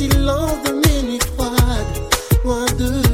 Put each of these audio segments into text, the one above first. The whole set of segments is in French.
si lent de mes nuits loin de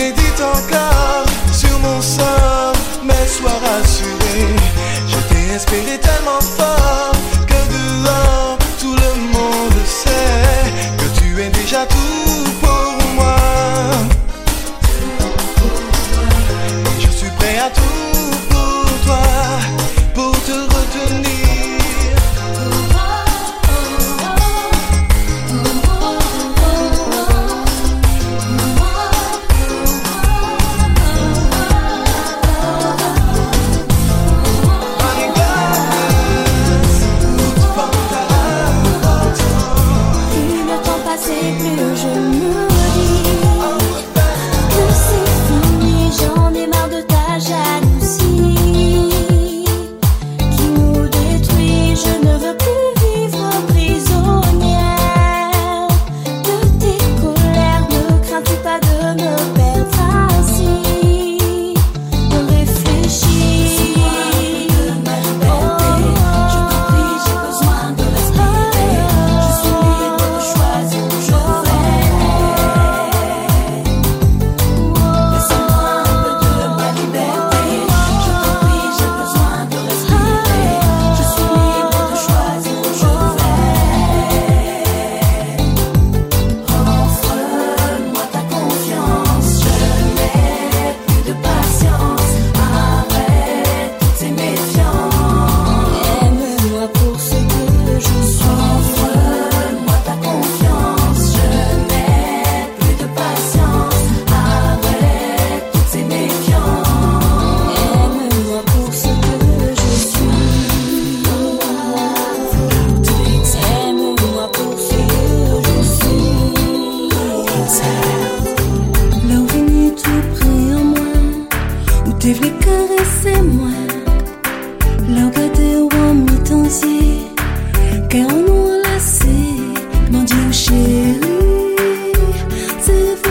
médite encore sur mon sort, mais sois rassuré. Je t'ai inspiré tellement fort que dehors tout le monde sait que tu es déjà tout.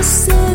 say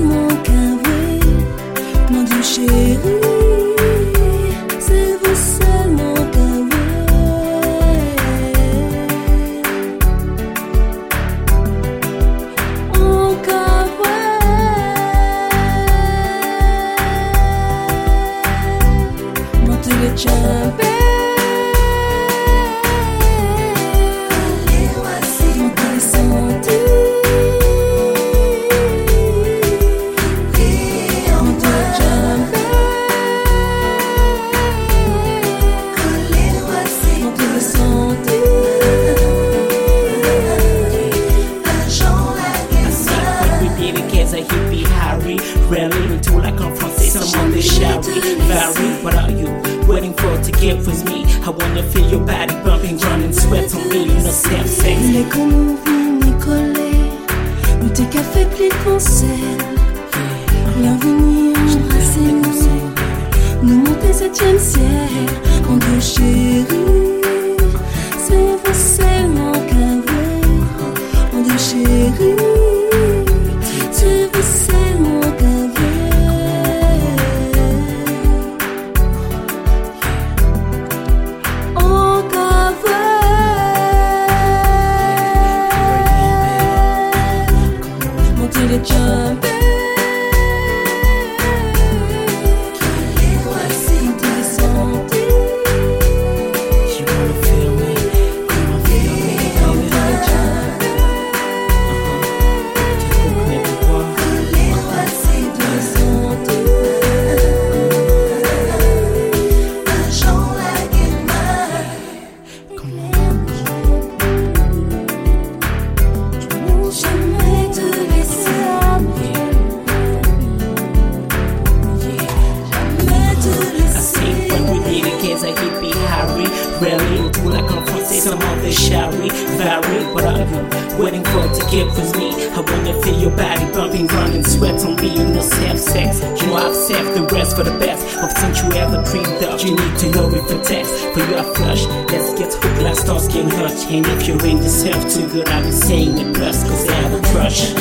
to know if it text. For your flush, let's get hooked, let's start getting hurt. And if you ain't deserve too good, I'll be saying it plus, cause I have a crush.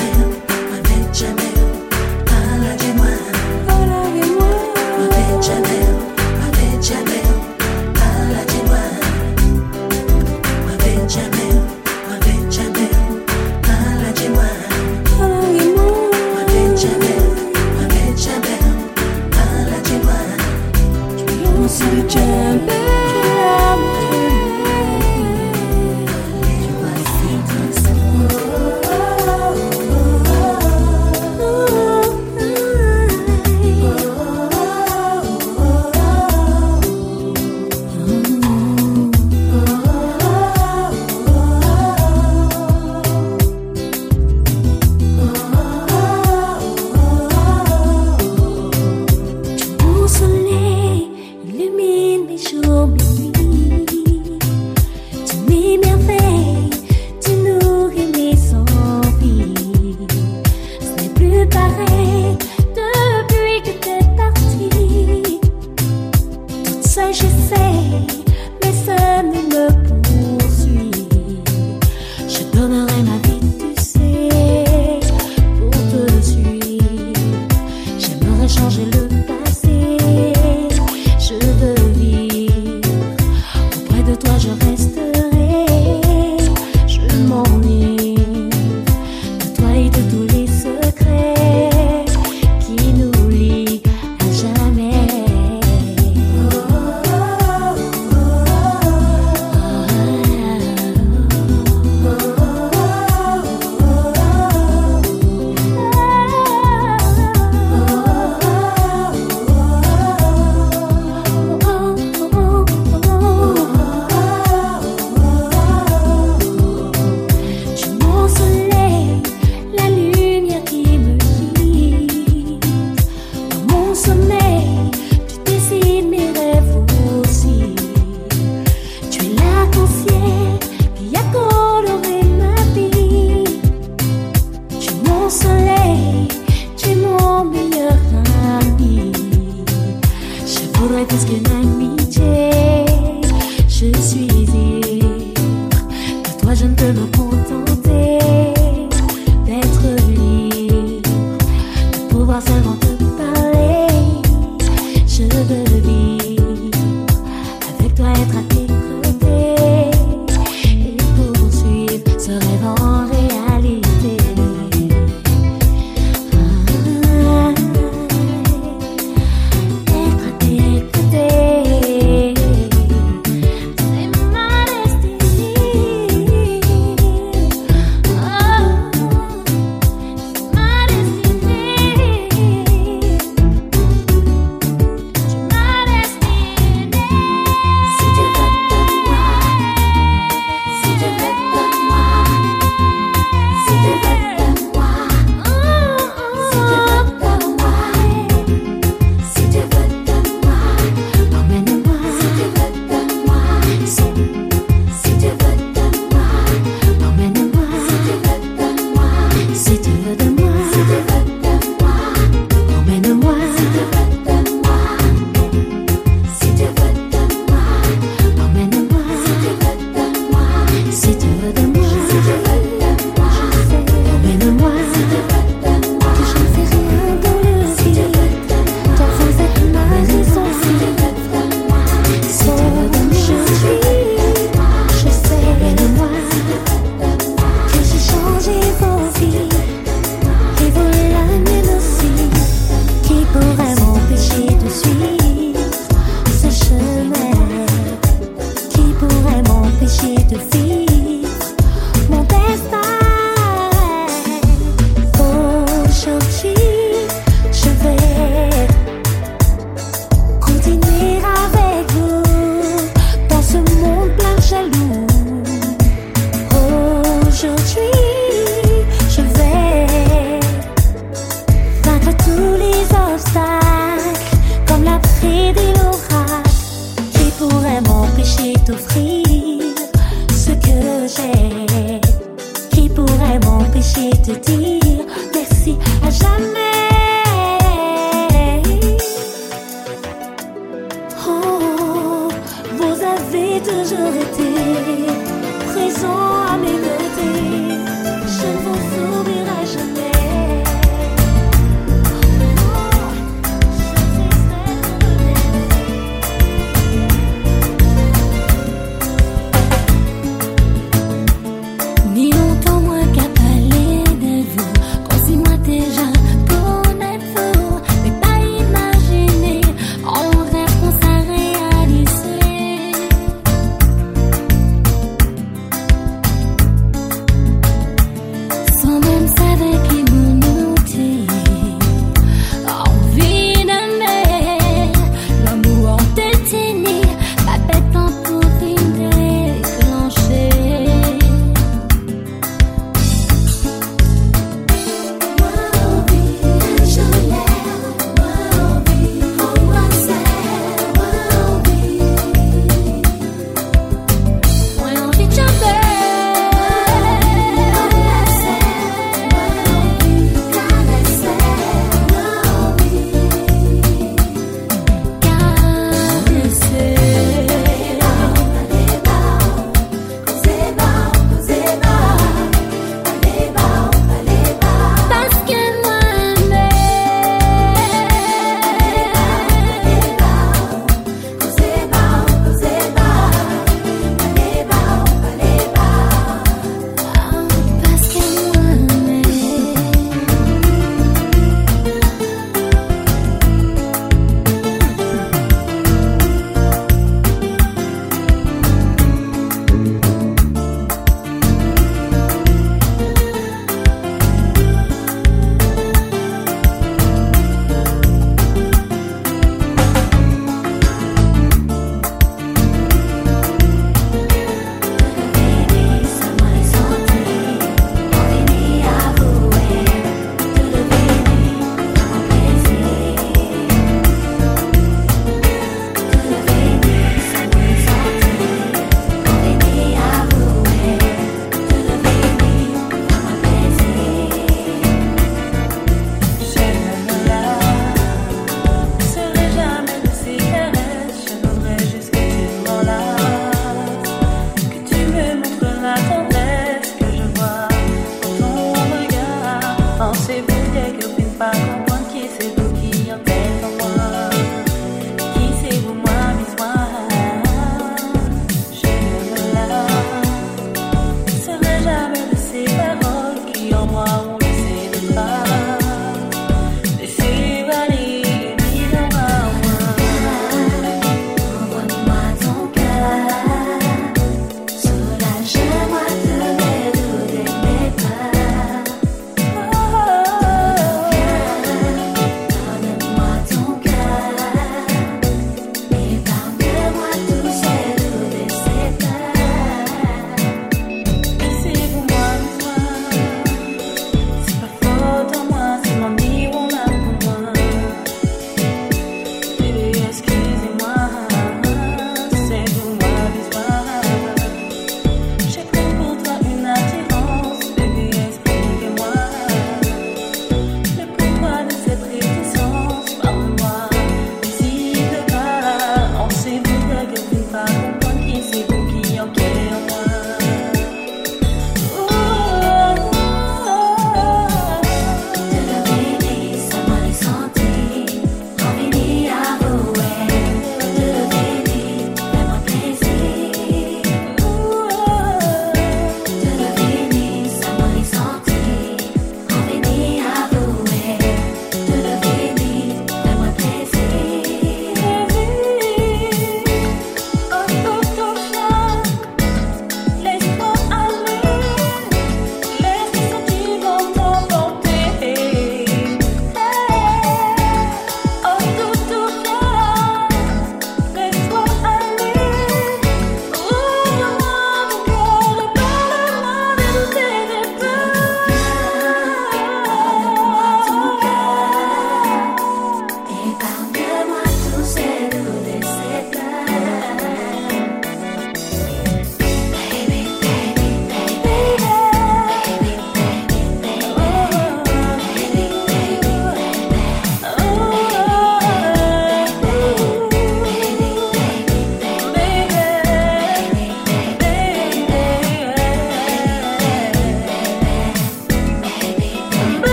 souffrir.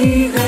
You.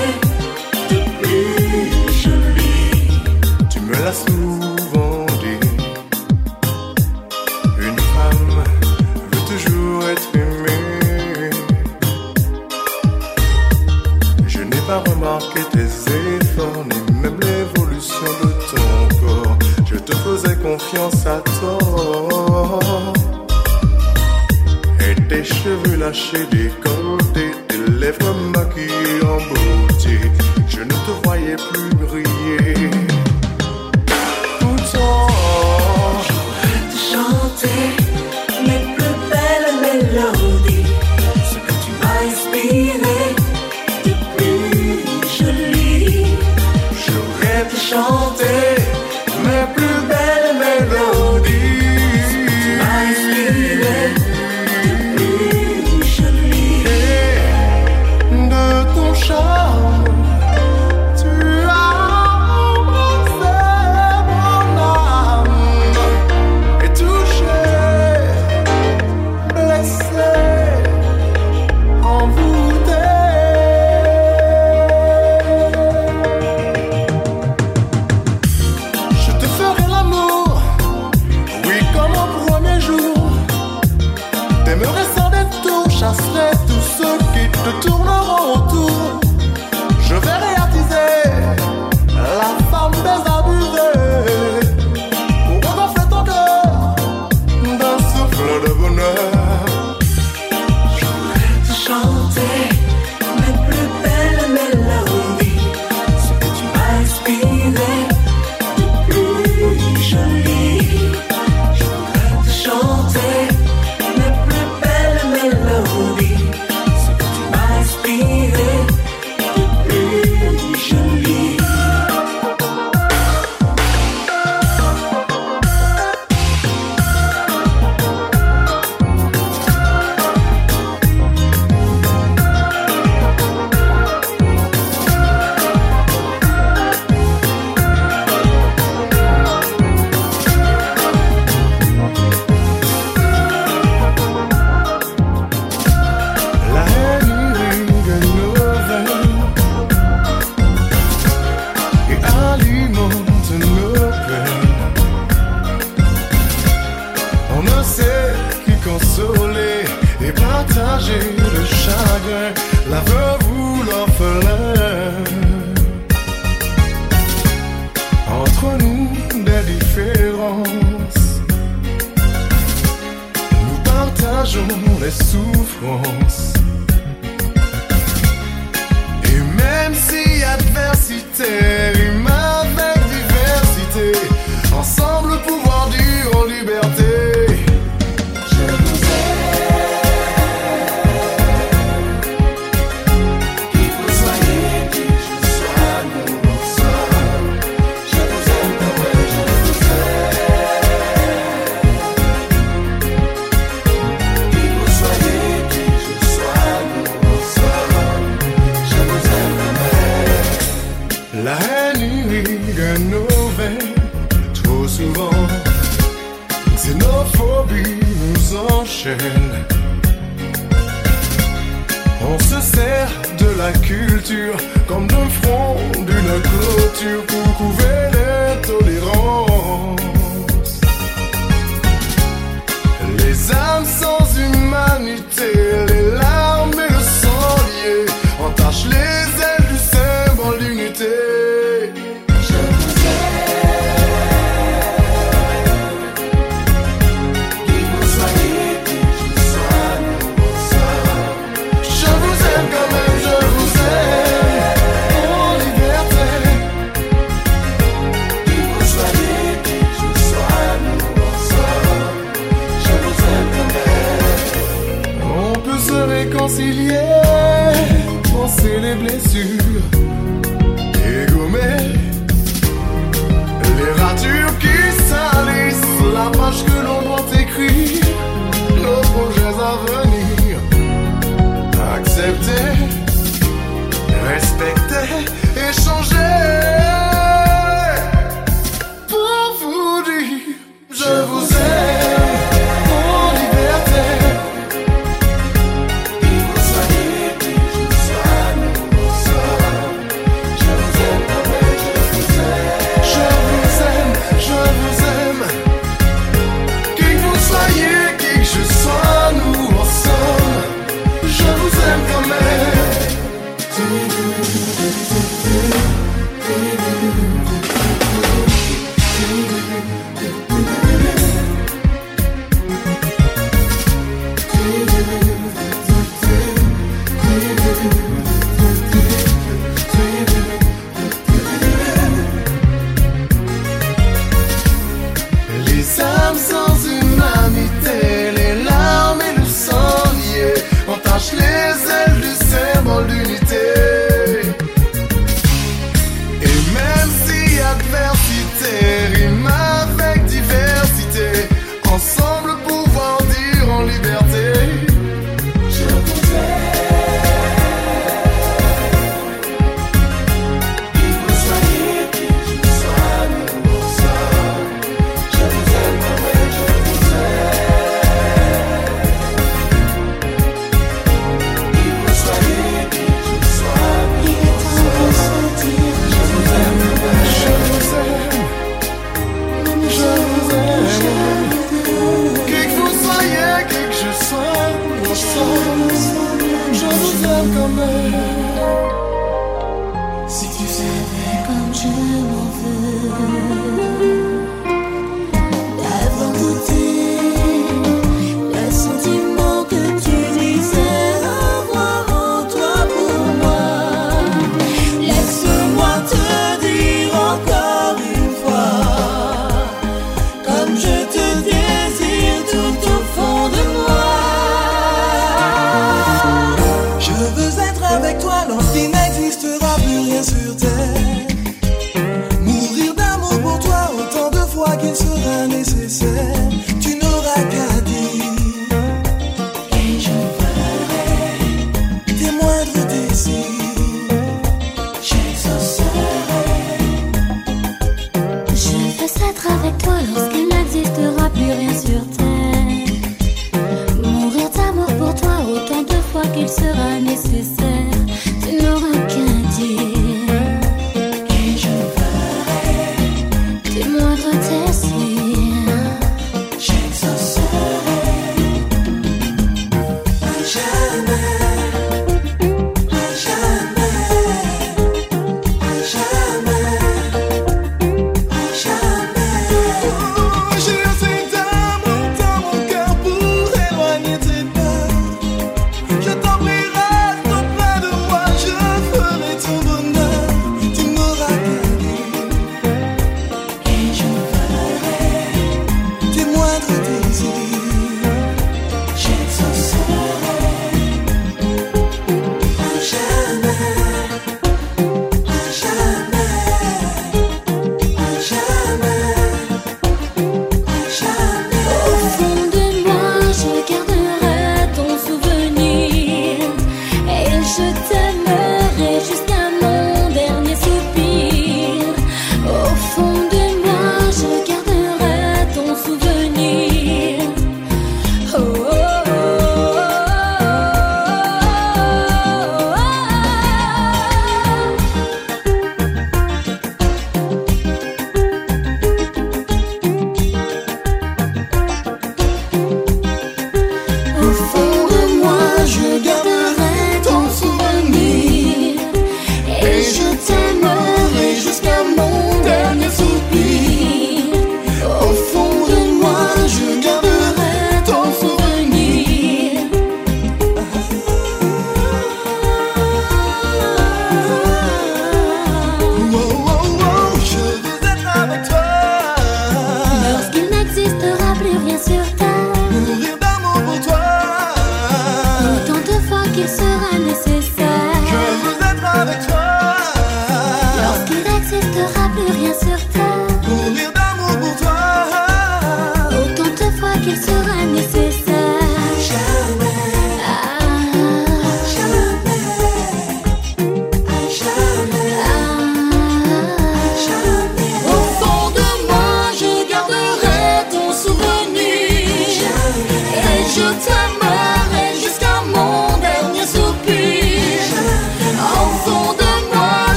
n'existera plus rien sur terre.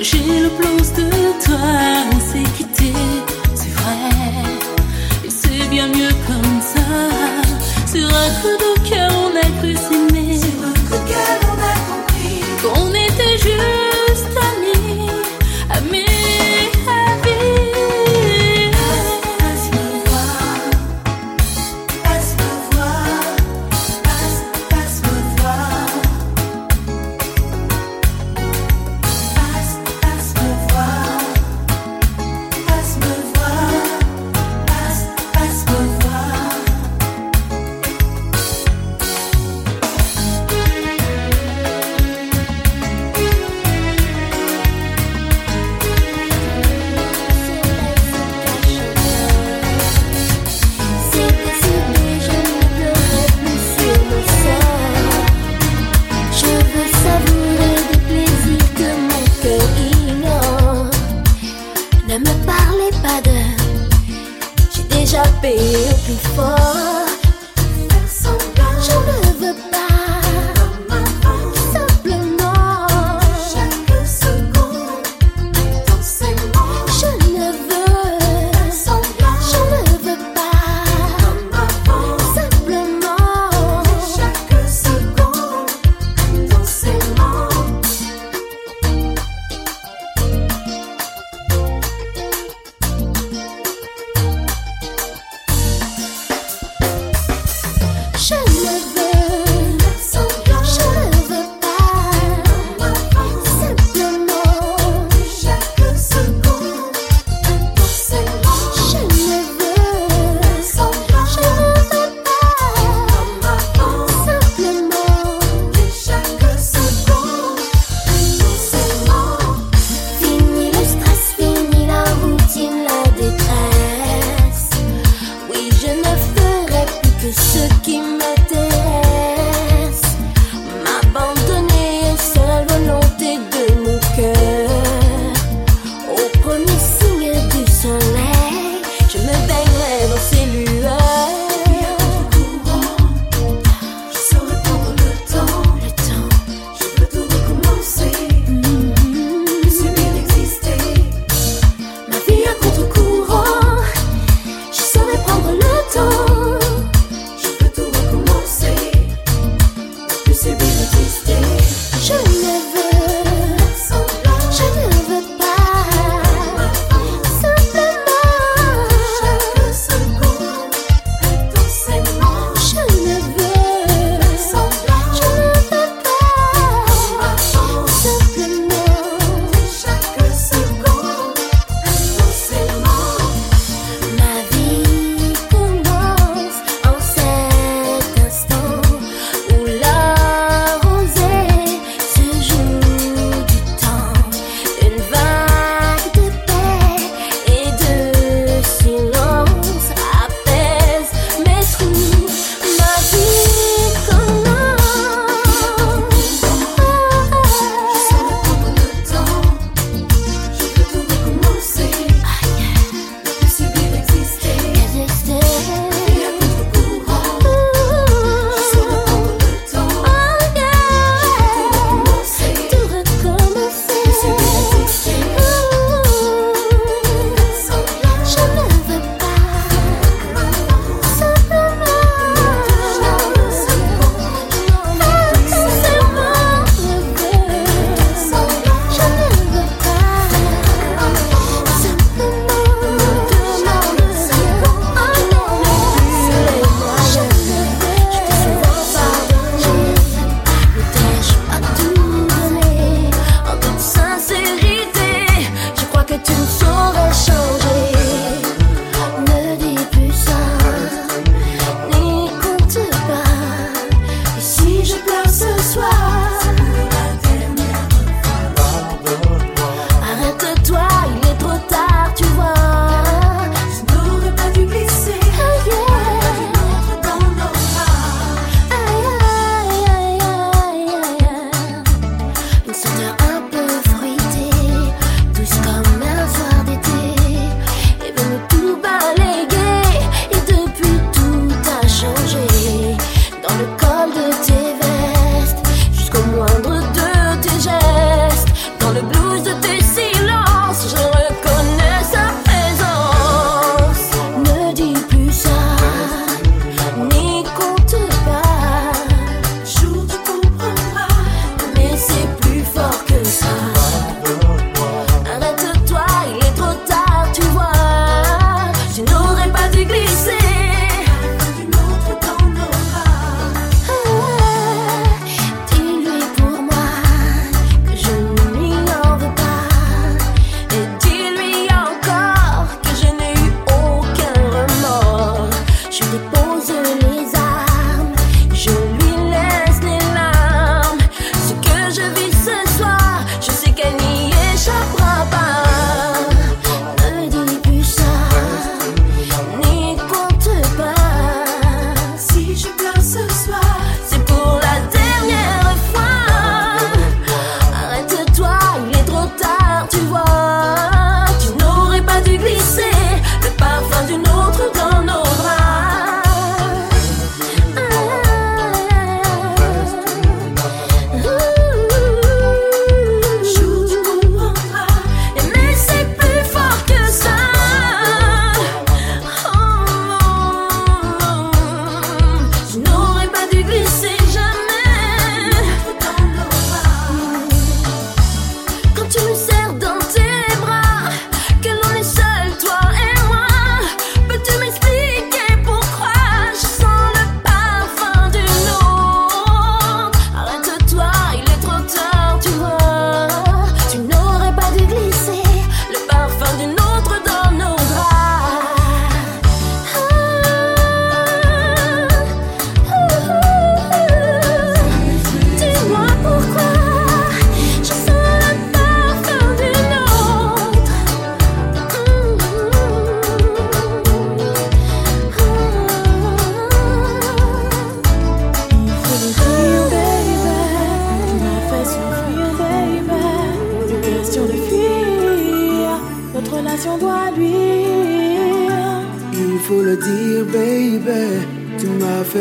j'ai le plus de toi, on s'est quitté, c'est vrai. Et c'est bien mieux comme ça. Sur un coup de cœur, on a cru s'aimer.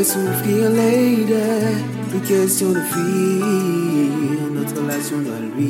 guess we'll feel later. Eh? Because you'll feel not the I'll be.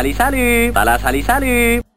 Alizali, para Alizali.